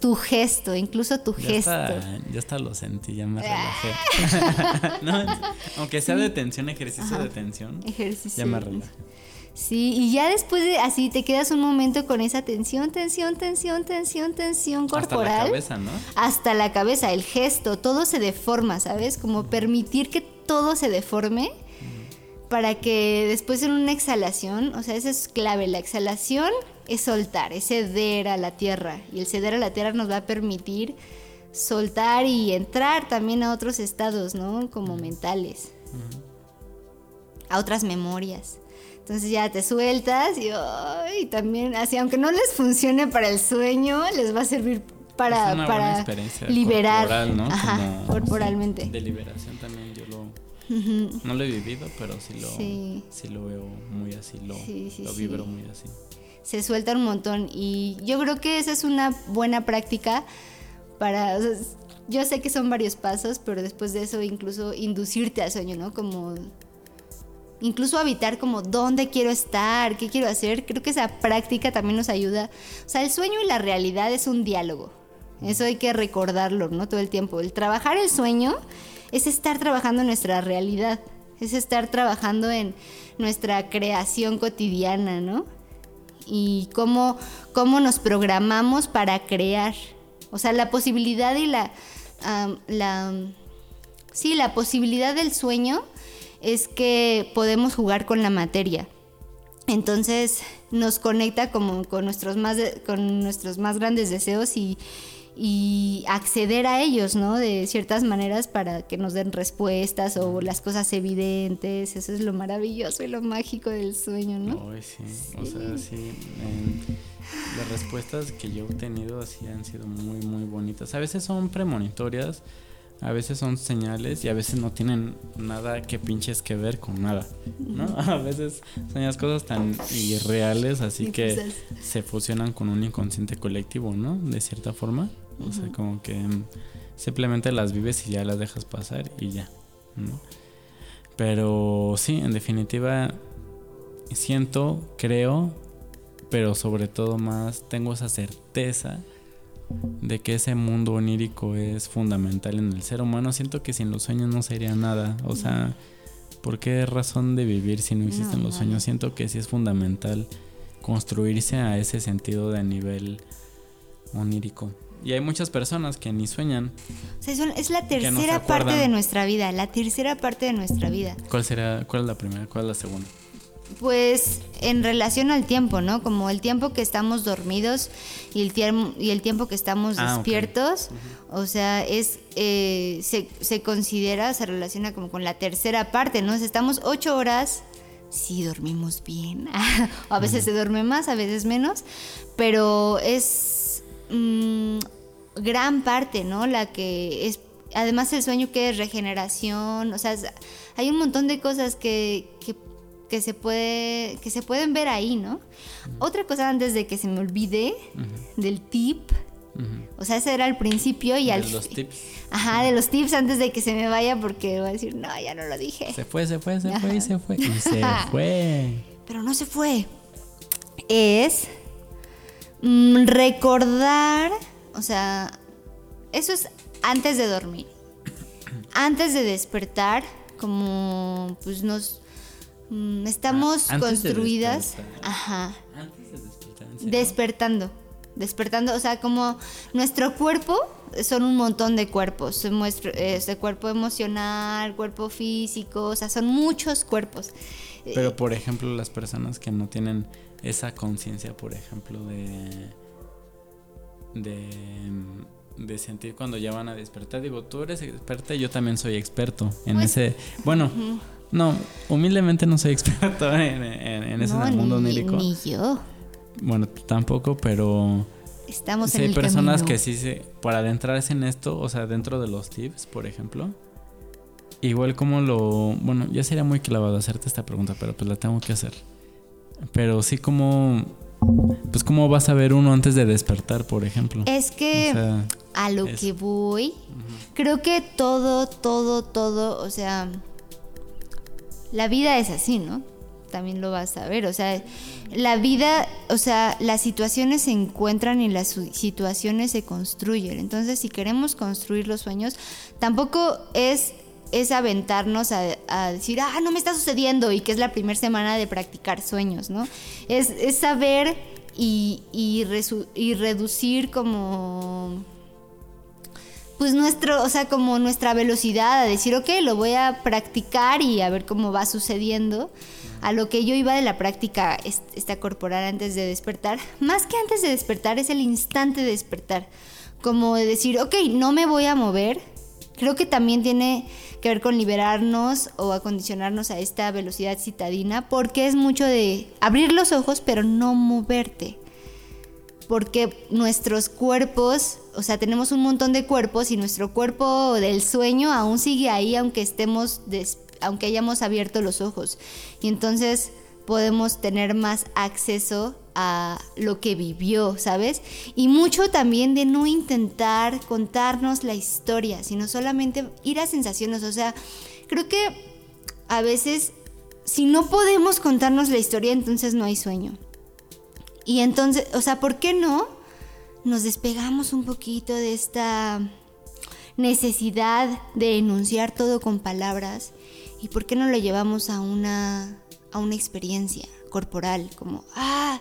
[SPEAKER 2] tu gesto, incluso tu
[SPEAKER 1] Ya
[SPEAKER 2] gesto.
[SPEAKER 1] hasta, ya hasta lo sentí, ya me relajé. No, aunque sea de tensión, ejercicio de tensión,
[SPEAKER 2] Ejercicio.
[SPEAKER 1] ya me relajé.
[SPEAKER 2] Sí, y ya después de así te quedas un momento con esa tensión, tensión, tensión, tensión, tensión
[SPEAKER 1] Hasta
[SPEAKER 2] corporal.
[SPEAKER 1] la cabeza, ¿no?
[SPEAKER 2] Hasta la cabeza, el gesto, todo se deforma, ¿sabes? Como permitir que todo se deforme para que después en una exhalación, o sea, eso es clave, la exhalación es soltar, es ceder a la tierra y el ceder a la tierra nos va a permitir soltar y entrar también a otros estados, ¿no? Como mentales, a otras memorias. Entonces ya te sueltas y también, así, aunque no les funcione para el sueño, les va a servir para,
[SPEAKER 1] es una
[SPEAKER 2] para
[SPEAKER 1] buena experiencia
[SPEAKER 2] liberar
[SPEAKER 1] corporal, ¿no?
[SPEAKER 2] Ajá,
[SPEAKER 1] Como,
[SPEAKER 2] corporalmente.
[SPEAKER 1] sí, de liberación también yo no lo he vivido, pero sí lo
[SPEAKER 2] Sí.
[SPEAKER 1] sí, lo veo muy así, lo,
[SPEAKER 2] Sí,
[SPEAKER 1] lo vibro muy así.
[SPEAKER 2] se suelta un montón y yo creo que esa es una buena práctica para o sea, yo sé que son varios pasos pero después de eso incluso inducirte al sueño no como incluso habitar como dónde quiero estar qué quiero hacer. Creo que esa práctica también nos ayuda. O sea el sueño y la realidad es un diálogo. Eso hay que recordarlo no todo el tiempo. El trabajar el sueño es estar trabajando en nuestra realidad es estar trabajando en nuestra creación cotidiana no y cómo, cómo nos programamos para crear. O sea, la posibilidad y la. Sí, la posibilidad del sueño es que podemos jugar con la materia. Entonces nos conecta como con nuestros más, con nuestros más grandes deseos y, y acceder a ellos, ¿no? De ciertas maneras para que nos den respuestas o las cosas evidentes. Eso es lo maravilloso y lo mágico del sueño, ¿no?
[SPEAKER 1] Ay, sí. O sea, sí. em, las respuestas que yo he obtenido así han sido muy, muy bonitas. A veces son premonitorias, a veces son señales y a veces no tienen nada que pinches que ver con nada, ¿no? A veces sueñas cosas tan irreales, así
[SPEAKER 2] Sí,
[SPEAKER 1] que
[SPEAKER 2] cosas.
[SPEAKER 1] se fusionan con un inconsciente colectivo, ¿no? De cierta forma. O sea, como que em, simplemente las vives y ya las dejas pasar y ya, ¿no? Pero sí, en definitiva, siento, creo, pero sobre todo más tengo esa certeza de que ese mundo onírico es fundamental en el ser humano. Siento que sin los sueños no sería nada. O sea, ¿por qué razón de vivir si no existen
[SPEAKER 2] No,
[SPEAKER 1] los sueños?
[SPEAKER 2] no.
[SPEAKER 1] Siento que sí es fundamental construirse a ese sentido de nivel onírico. Y hay muchas personas que ni sueñan.
[SPEAKER 2] O sea, es la
[SPEAKER 1] no
[SPEAKER 2] tercera parte de nuestra vida, la tercera parte de nuestra vida.
[SPEAKER 1] ¿Cuál será, cuál es la primera, cuál es la segunda?
[SPEAKER 2] Pues en relación al tiempo, ¿no? Como el tiempo que estamos dormidos y el, tiempo y el tiempo que estamos
[SPEAKER 1] Ah,
[SPEAKER 2] despiertos, o sea, es eh, se, se considera, se relaciona como con la tercera parte, ¿no? O sea, estamos ocho horas, sí dormimos bien, a veces se duerme más, a veces menos, pero es mm, gran parte, ¿no? La que es además el sueño que es regeneración, o sea, es- hay un montón de cosas que, que, que se puede que se pueden ver ahí, ¿no? Otra cosa antes de que se me olvide del tip, o sea, ese era al principio y
[SPEAKER 1] De
[SPEAKER 2] al
[SPEAKER 1] los
[SPEAKER 2] fi-
[SPEAKER 1] tips.
[SPEAKER 2] Ajá, de los tips antes de que se me vaya porque va a decir, "No, ya no lo dije."
[SPEAKER 1] Se fue, se fue, se fue y se fue. Y se fue.
[SPEAKER 2] pero no se fue. Es mm, recordar, o sea, eso es antes de dormir. Antes de despertar, como pues nos mm, estamos
[SPEAKER 1] Ah, antes de
[SPEAKER 2] construidas, ajá,
[SPEAKER 1] Antes de despertar.
[SPEAKER 2] despertando, despertando, o sea, como nuestro cuerpo son un montón de cuerpos, nuestro este cuerpo emocional, cuerpo físico, o sea, son muchos cuerpos.
[SPEAKER 1] Pero por ejemplo, las personas que no tienen esa conciencia, por ejemplo, de, de de sentir cuando ya van a despertar. Digo, tú eres experta y yo también soy experto en
[SPEAKER 2] Pues,
[SPEAKER 1] ese. Bueno, No, humildemente no soy experto en, en el mundo onírico.
[SPEAKER 2] Ni yo.
[SPEAKER 1] Bueno, tampoco, pero
[SPEAKER 2] Estamos en
[SPEAKER 1] hay
[SPEAKER 2] el
[SPEAKER 1] personas
[SPEAKER 2] camino.
[SPEAKER 1] que sí se, para adentrarse en esto, o sea, dentro de los tips, por ejemplo, igual como lo, bueno, ya sería muy clavado hacerte esta pregunta, pero pues la tengo que hacer. Pero sí como, pues cómo vas a ver uno antes de despertar, por ejemplo.
[SPEAKER 2] Es que
[SPEAKER 1] O sea,
[SPEAKER 2] a lo
[SPEAKER 1] es-
[SPEAKER 2] que voy, creo que todo, todo, todo, o sea, la vida es así, ¿no? También lo vas a ver, o sea, la vida, o sea, las situaciones se encuentran y las situaciones se construyen. Entonces, si queremos construir los sueños, tampoco es es aventarnos a, a decir, ah, no me está sucediendo y que es la primera semana de practicar sueños, ¿no? Es, es saber y, y, y reducir como pues nuestro, o sea, como nuestra velocidad a decir, ok, lo voy a practicar y a ver cómo va sucediendo. A lo que yo iba de la práctica es- esta corporal antes de despertar, más que antes de despertar, es el instante de despertar. Como de decir, ok, no me voy a mover. Creo que también tiene que ver con liberarnos o acondicionarnos a esta velocidad citadina, porque es mucho de abrir los ojos, pero no moverte porque nuestros cuerpos, o sea, tenemos un montón de cuerpos y nuestro cuerpo del sueño aún sigue ahí aunque estemos aunque hayamos abierto los ojos. Y entonces podemos tener más acceso a lo que vivió, ¿sabes? Y mucho también de no intentar contarnos la historia, sino solamente ir a sensaciones, o sea, creo que a veces si no podemos contarnos la historia, entonces no hay sueño. Y entonces, o sea, ¿por qué no nos despegamos un poquito de esta necesidad de enunciar todo con palabras? ¿Y por qué no lo llevamos a una, a una experiencia corporal? Como, ah,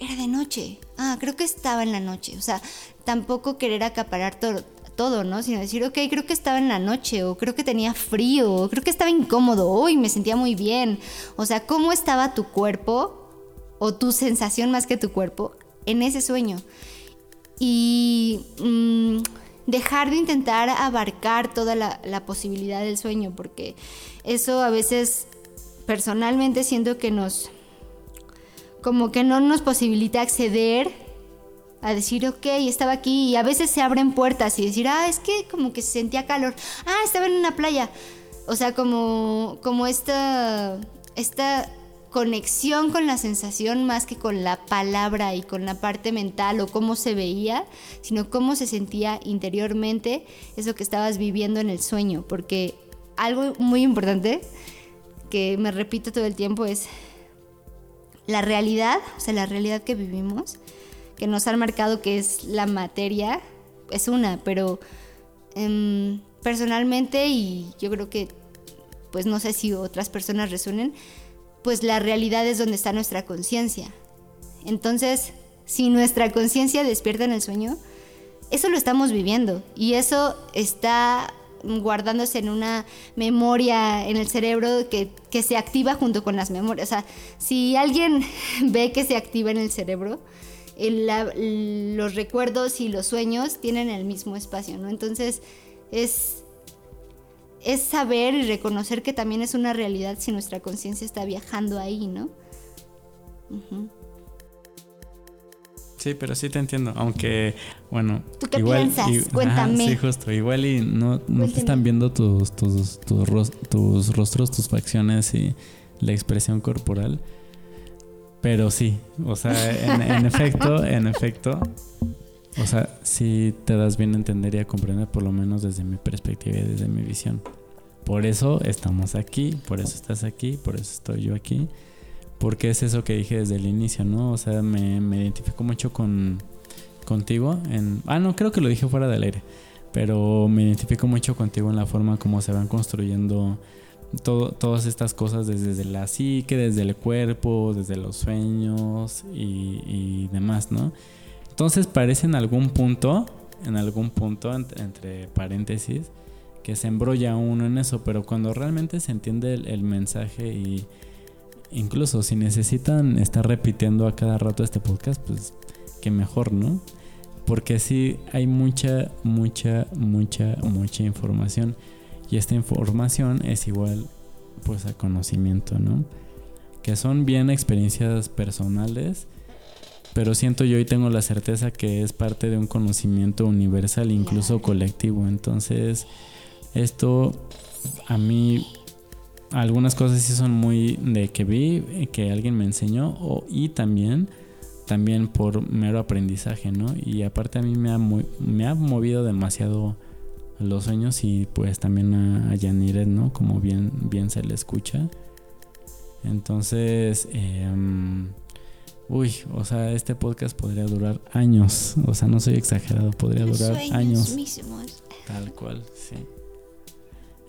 [SPEAKER 2] era de noche. Ah, creo que estaba en la noche. O sea, tampoco querer acaparar todo, todo, ¿no? Sino decir, ok, creo que estaba en la noche, o creo que tenía frío, o creo que estaba incómodo, hoy me sentía muy bien. O sea, ¿cómo estaba tu cuerpo? O tu sensación más que tu cuerpo en ese sueño. Y mm, dejar de intentar abarcar toda la, la posibilidad del sueño, porque eso a veces personalmente siento que nos, como que no nos posibilita acceder a decir, ok, estaba aquí, y a veces se abren puertas y decir, ah, es que como que se sentía calor, ah, estaba en una playa. O sea, como, como esta, esta conexión con la sensación más que con la palabra y con la parte mental o cómo se veía, sino cómo se sentía interiormente eso que estabas viviendo en el sueño. Porque algo muy importante que me repito todo el tiempo es la realidad, o sea, la realidad que vivimos, que nos han marcado que es la materia, es una, pero em, personalmente y yo creo que, pues no sé si otras personas resuenen, pues la realidad es donde está nuestra conciencia. Entonces, si nuestra conciencia despierta en el sueño, eso lo estamos viviendo y eso está guardándose en una memoria en el cerebro que, que, se activa junto con las memorias. O sea, si alguien ve que se activa en el cerebro, los recuerdos y los sueños tienen el mismo espacio, ¿no? Entonces, es, es saber y reconocer que también es una realidad si nuestra conciencia está viajando ahí, ¿no? Uh -huh.
[SPEAKER 1] Sí, pero sí te entiendo, aunque, bueno...
[SPEAKER 2] ¿Tú qué igual, piensas? Y, Cuéntame.
[SPEAKER 1] Ajá, sí, justo, igual y no, no te están viendo tus, tus, tus, ros, tus rostros, tus facciones y la expresión corporal, pero sí, o sea, en, en efecto, en efecto, o sea, sí te das bien a entender y a comprender, por lo menos desde mi perspectiva y desde mi visión. Por eso estamos aquí, por eso estás aquí, por eso estoy yo aquí. Porque es eso que dije desde el inicio, ¿no? O sea, me, identifico mucho con contigo en... Ah, no, creo que lo dije fuera del aire. Pero me identifico mucho contigo en la forma como se van construyendo todo, todas estas cosas desde, la psique, desde el cuerpo, desde los sueños y, demás, ¿no? Entonces parece en algún punto, en algún punto, entre paréntesis, que se embrolla uno en eso, pero cuando realmente se entiende el, el mensaje y incluso si necesitan estar repitiendo a cada rato este podcast, pues que mejor, ¿no? Porque sí hay mucha, mucha, mucha, mucha información. Y esta información es igual pues a conocimiento, ¿no? Que son bien experiencias personales, pero siento yo y tengo la certeza que es parte de un conocimiento universal, incluso colectivo. Entonces, esto a mí algunas cosas sí son muy de que vi, que alguien me enseñó y también también por mero aprendizaje, ¿no? Y aparte a mí me ha, me ha movido demasiado los sueños y pues también a, a Yaniret, ¿no? Como bien, bien se le escucha. Entonces, em, uy, o sea, este podcast podría durar años. O sea, no soy exagerado, podría durar años. Tal cual, sí.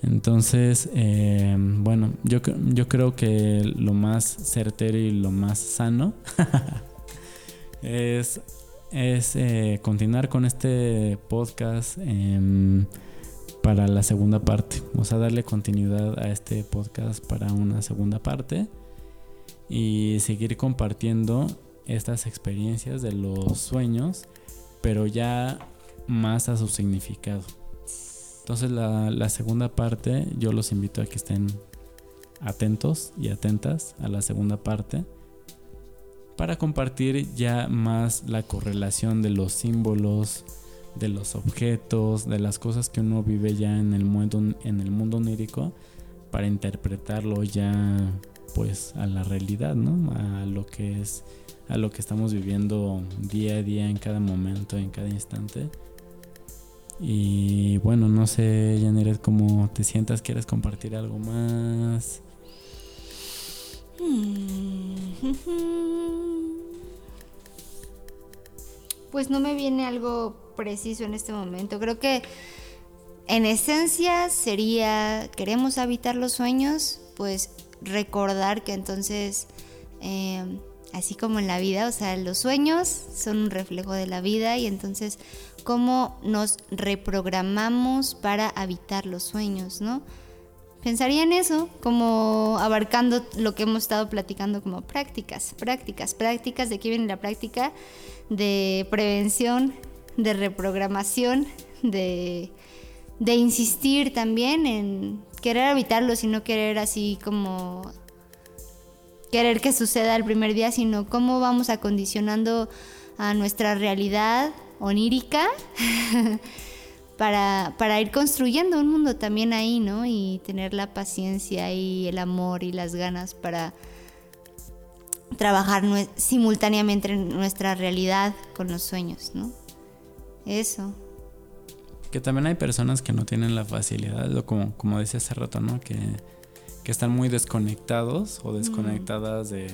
[SPEAKER 1] Entonces, em, bueno, yo, yo creo que lo más certero y lo más sano es, es eh, continuar con este podcast em, para la segunda parte. O sea, darle continuidad a este podcast para una segunda parte y seguir compartiendo estas experiencias de los sueños, pero ya más a su significado. Entonces la, segunda parte, yo los invito a que estén atentos y atentas a la segunda parte para compartir ya más la correlación de los símbolos, de los objetos, de las cosas que uno vive ya en el mundo, en el mundo onírico, para interpretarlo ya pues a la realidad, ¿no? A lo que es, a lo que estamos viviendo día a día, en cada momento, en cada instante. Y bueno, no sé, Janiret, cómo te sientas, ¿quieres compartir algo más?
[SPEAKER 2] Pues no me viene algo preciso en este momento. Creo que en esencia sería, queremos habitar los sueños, pues recordar que entonces, eh, así como en la vida, o sea, los sueños son un reflejo de la vida y entonces cómo nos reprogramamos para habitar los sueños, ¿no? pensaría en eso, como abarcando lo que hemos estado platicando como prácticas, prácticas, prácticas, de aquí viene la práctica de prevención, de reprogramación, de, de insistir también en querer evitarlo, sino querer así como querer que suceda el primer día, sino cómo vamos acondicionando a nuestra realidad onírica para, ir construyendo un mundo también ahí, ¿no? Y tener la paciencia y el amor y las ganas para trabajar simultáneamente en nuestra realidad con los sueños, ¿no? Eso.
[SPEAKER 1] Que también hay personas que no tienen la facilidad, como, como decía hace rato, ¿no? Que, que están muy desconectados o desconectadas de,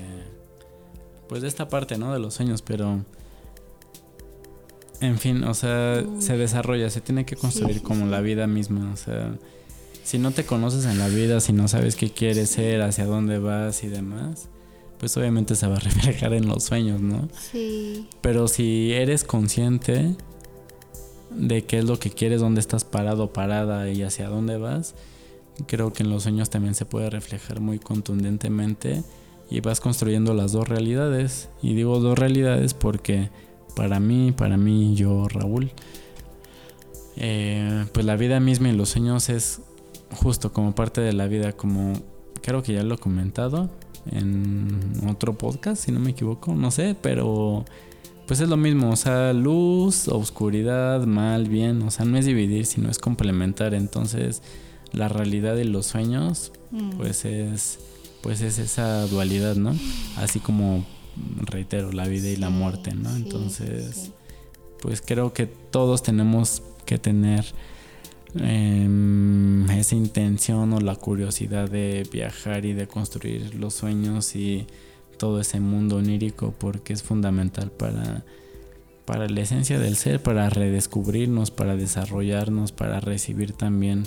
[SPEAKER 1] pues de esta parte, ¿no? De los sueños, pero en fin, o sea, se desarrolla, se tiene que construir como la vida misma, o sea, si no te conoces en la vida, si no sabes qué quieres ser, hacia dónde vas y demás, pues obviamente se va a reflejar en los sueños, ¿no?
[SPEAKER 2] Sí.
[SPEAKER 1] Pero si eres consciente de qué es lo que quieres, dónde estás parado, parada y hacia dónde vas, creo que en los sueños también se puede reflejar muy contundentemente y vas construyendo las dos realidades. Y digo dos realidades porque para mí, para mí, yo, Raúl, eh, pues la vida misma y los sueños es justo como parte de la vida, como creo que ya lo he comentado en otro podcast, si no me equivoco, no sé, pero pues es lo mismo, o sea, luz, oscuridad, mal, bien, o sea, no es dividir, sino es complementar, entonces la realidad y los sueños, mm. pues es pues es esa dualidad, ¿no? Así como reitero, la vida y la muerte, ¿no? Entonces, pues creo que todos tenemos que tener em, esa intención o la curiosidad de viajar y de construir los sueños y todo ese mundo onírico porque es fundamental para, para la esencia del ser, para redescubrirnos, para desarrollarnos, para recibir también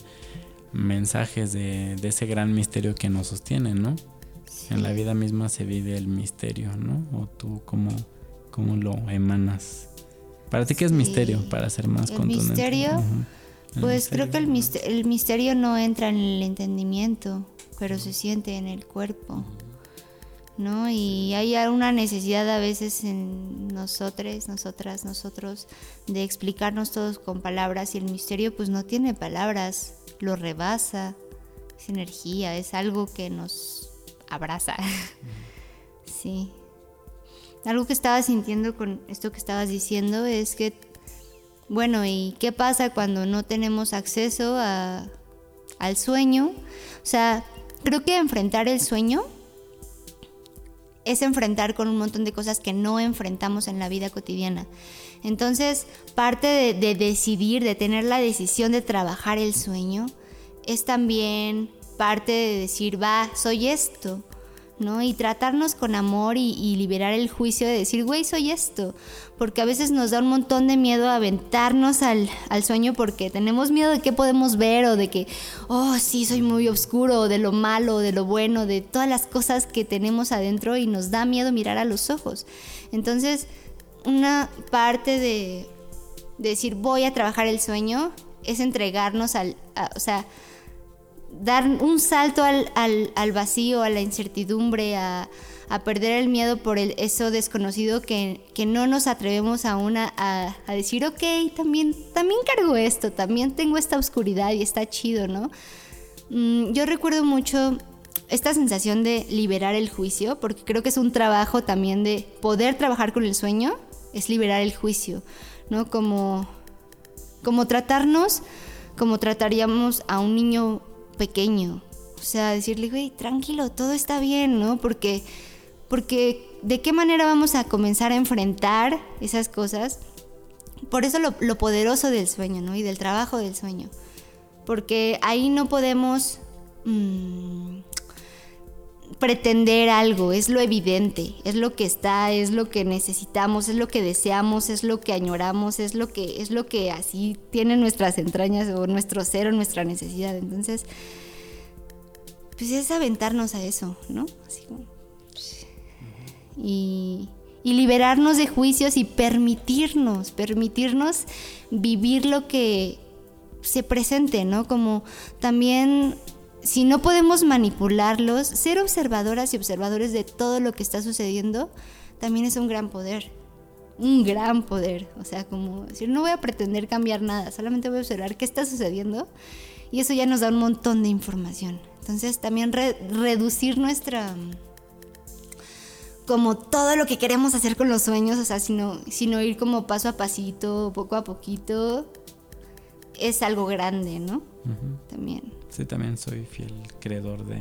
[SPEAKER 1] mensajes de, de ese gran misterio que nos sostiene, ¿no? En la vida misma se vive el misterio, ¿no? O tú cómo, cómo lo emanas. Para ti, ¿qué es misterio? Para ser más
[SPEAKER 2] ¿El Misterio, Pues creo que el, el misterio no entra en el entendimiento, pero se siente en el cuerpo. ¿no? Y hay una necesidad a veces en nosotros, nosotras, nosotros, de explicarnos todos con palabras y el misterio pues no tiene palabras, lo rebasa, es energía, es algo que nos abraza. sí. Algo que estaba sintiendo con esto que estabas diciendo es que, bueno, ¿y qué pasa cuando no tenemos acceso a, al sueño? O sea, creo que enfrentar el sueño es enfrentar con un montón de cosas que no enfrentamos en la vida cotidiana. Entonces, parte de, de, decidir, de tener la decisión de trabajar el sueño, es también parte de decir, va, soy esto. ¿no? Y tratarnos con amor y, liberar el juicio de decir, güey, soy esto. Porque a veces nos da un montón de miedo aventarnos al, al, sueño porque tenemos miedo de qué podemos ver o de que, oh, sí, soy muy oscuro, o de lo malo, de lo bueno, de todas las cosas que tenemos adentro y nos da miedo mirar a los ojos. Entonces, una parte de, decir, voy a trabajar el sueño es entregarnos al, o sea, dar un salto al, al, vacío, a la incertidumbre, a, a, perder el miedo por el, eso desconocido que, que no nos atrevemos aún a, a, decir, ok, también, también cargo esto, también tengo esta oscuridad y está chido, ¿no? Mm, yo recuerdo mucho esta sensación de liberar el juicio, porque creo que es un trabajo también de poder trabajar con el sueño, es liberar el juicio, ¿no? Como, como tratarnos como trataríamos a un niño pequeño. O sea, decirle, güey, tranquilo, todo está bien, ¿no? Porque, porque de qué manera vamos a comenzar a enfrentar esas cosas. Por eso lo, poderoso del sueño, ¿no? Y del trabajo del sueño. Porque ahí no podemos mmm, pretender algo, es lo evidente, es lo que está, es lo que necesitamos, es lo que deseamos, es lo que añoramos, es lo que es lo que así tiene nuestras entrañas o nuestro ser o nuestra necesidad. Entonces, pues es aventarnos a eso, ¿no? Así como, y, y liberarnos de juicios y permitirnos, permitirnos vivir lo que se presente, ¿no? Como también si no podemos manipularlos, ser observadoras y observadores de todo lo que está sucediendo también es un gran poder. Un gran poder. O sea, como decir, no voy a pretender cambiar nada, solamente voy a observar qué está sucediendo y eso ya nos da un montón de información. Entonces también reducir nuestra como todo lo que queremos hacer con los sueños, o sea, sino, sino ir como paso a pasito, poco a poquito, es algo grande, ¿no? También.
[SPEAKER 1] Sí, también soy fiel creedor de,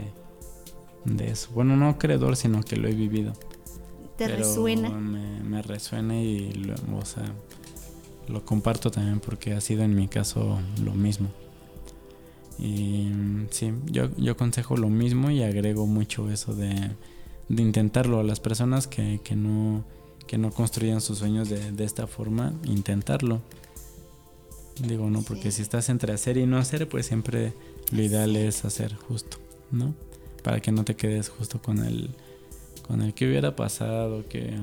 [SPEAKER 1] de eso. Bueno, no creedor, sino que lo he vivido.
[SPEAKER 2] ¿Te resuena?
[SPEAKER 1] Me, resuena y lo, o sea, lo comparto también porque ha sido en mi caso lo mismo. Y sí, yo, yo aconsejo lo mismo y agrego mucho eso de, de intentarlo a las personas que, que, no, que no construyan sus sueños de, de esta forma, intentarlo. Digo, no, porque si estás entre hacer y no hacer, pues siempre lo ideal es hacer justo, ¿no? Para que no te quedes justo con el con el que hubiera pasado, que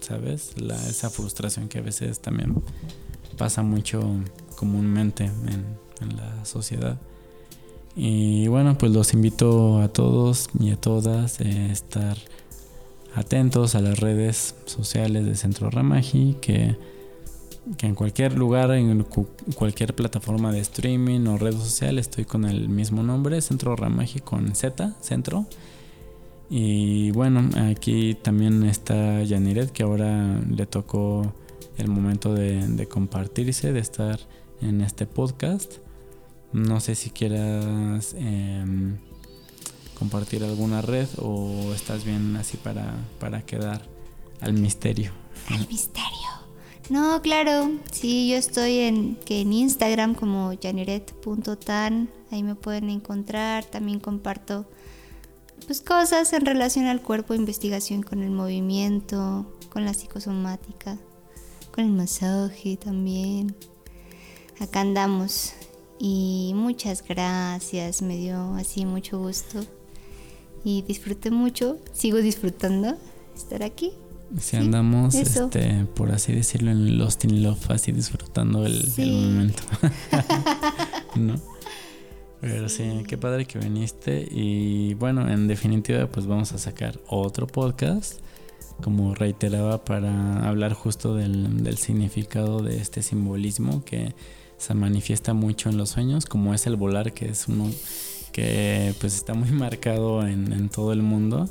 [SPEAKER 1] sabes, esa frustración que a veces también pasa mucho comúnmente en, la sociedad. Y bueno, pues los invito a todos y a todas a estar atentos a las redes sociales de Centro Ramaji, que que en cualquier lugar, en cualquier plataforma de streaming o red social, estoy con el mismo nombre, Centro Ramaji con Z, Centro. Y bueno, aquí también está Yaniret, que ahora le tocó el momento de, compartirse, de estar en este podcast. No sé si quieras em, compartir alguna red o estás bien así para, para quedar al misterio.
[SPEAKER 2] Al misterio. No, claro, sí, yo estoy en, que en Instagram como janiret.tan, ahí me pueden encontrar, también comparto pues cosas en relación al cuerpo, investigación con el movimiento, con la psicosomática, con el masaje también. Acá andamos. Y muchas gracias, me dio así mucho gusto. Y disfruté mucho, sigo disfrutando estar aquí.
[SPEAKER 1] Si andamos, este, por así decirlo, en Lost in Love, así disfrutando el, momento. ¿No? Pero sí, qué padre que viniste. Y bueno, en definitiva, pues vamos a sacar otro podcast, como reiteraba, para hablar justo del, del significado de este simbolismo que se manifiesta mucho en los sueños, como es el volar, que es uno que pues está muy marcado en, en todo el mundo.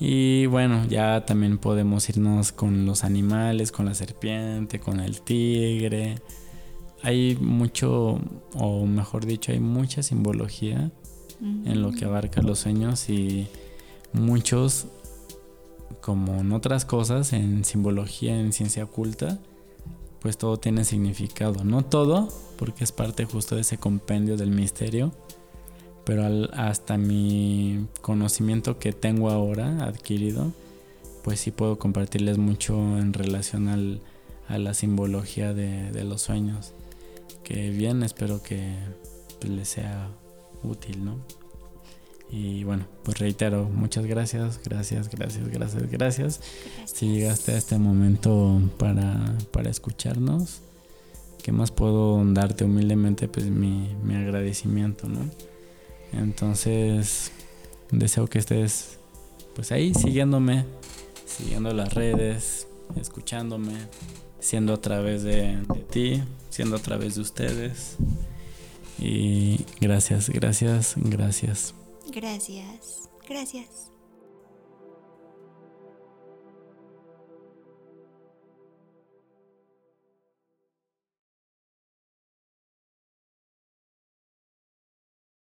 [SPEAKER 1] Y bueno, ya también podemos irnos con los animales, con la serpiente, con el tigre. Hay mucho, o mejor dicho, hay mucha simbología en lo que abarca los sueños y muchos, como en otras cosas, en simbología, en ciencia oculta, pues todo tiene significado. No todo, porque es parte justo de ese compendio del misterio, pero hasta mi conocimiento que tengo ahora adquirido, pues sí puedo compartirles mucho en relación al, a la simbología de, los sueños. Que bien, espero que pues, les sea útil, ¿no? Y bueno, pues reitero, muchas gracias, gracias, gracias, gracias, gracias. Si llegaste a este momento para, para escucharnos, ¿qué más puedo darte humildemente? Pues mi, mi agradecimiento, ¿no? Entonces, deseo que estés pues ahí siguiéndome, siguiendo las redes, escuchándome, siendo a través de, de ti, siendo a través de ustedes. Y gracias, gracias, gracias.
[SPEAKER 2] Gracias, gracias.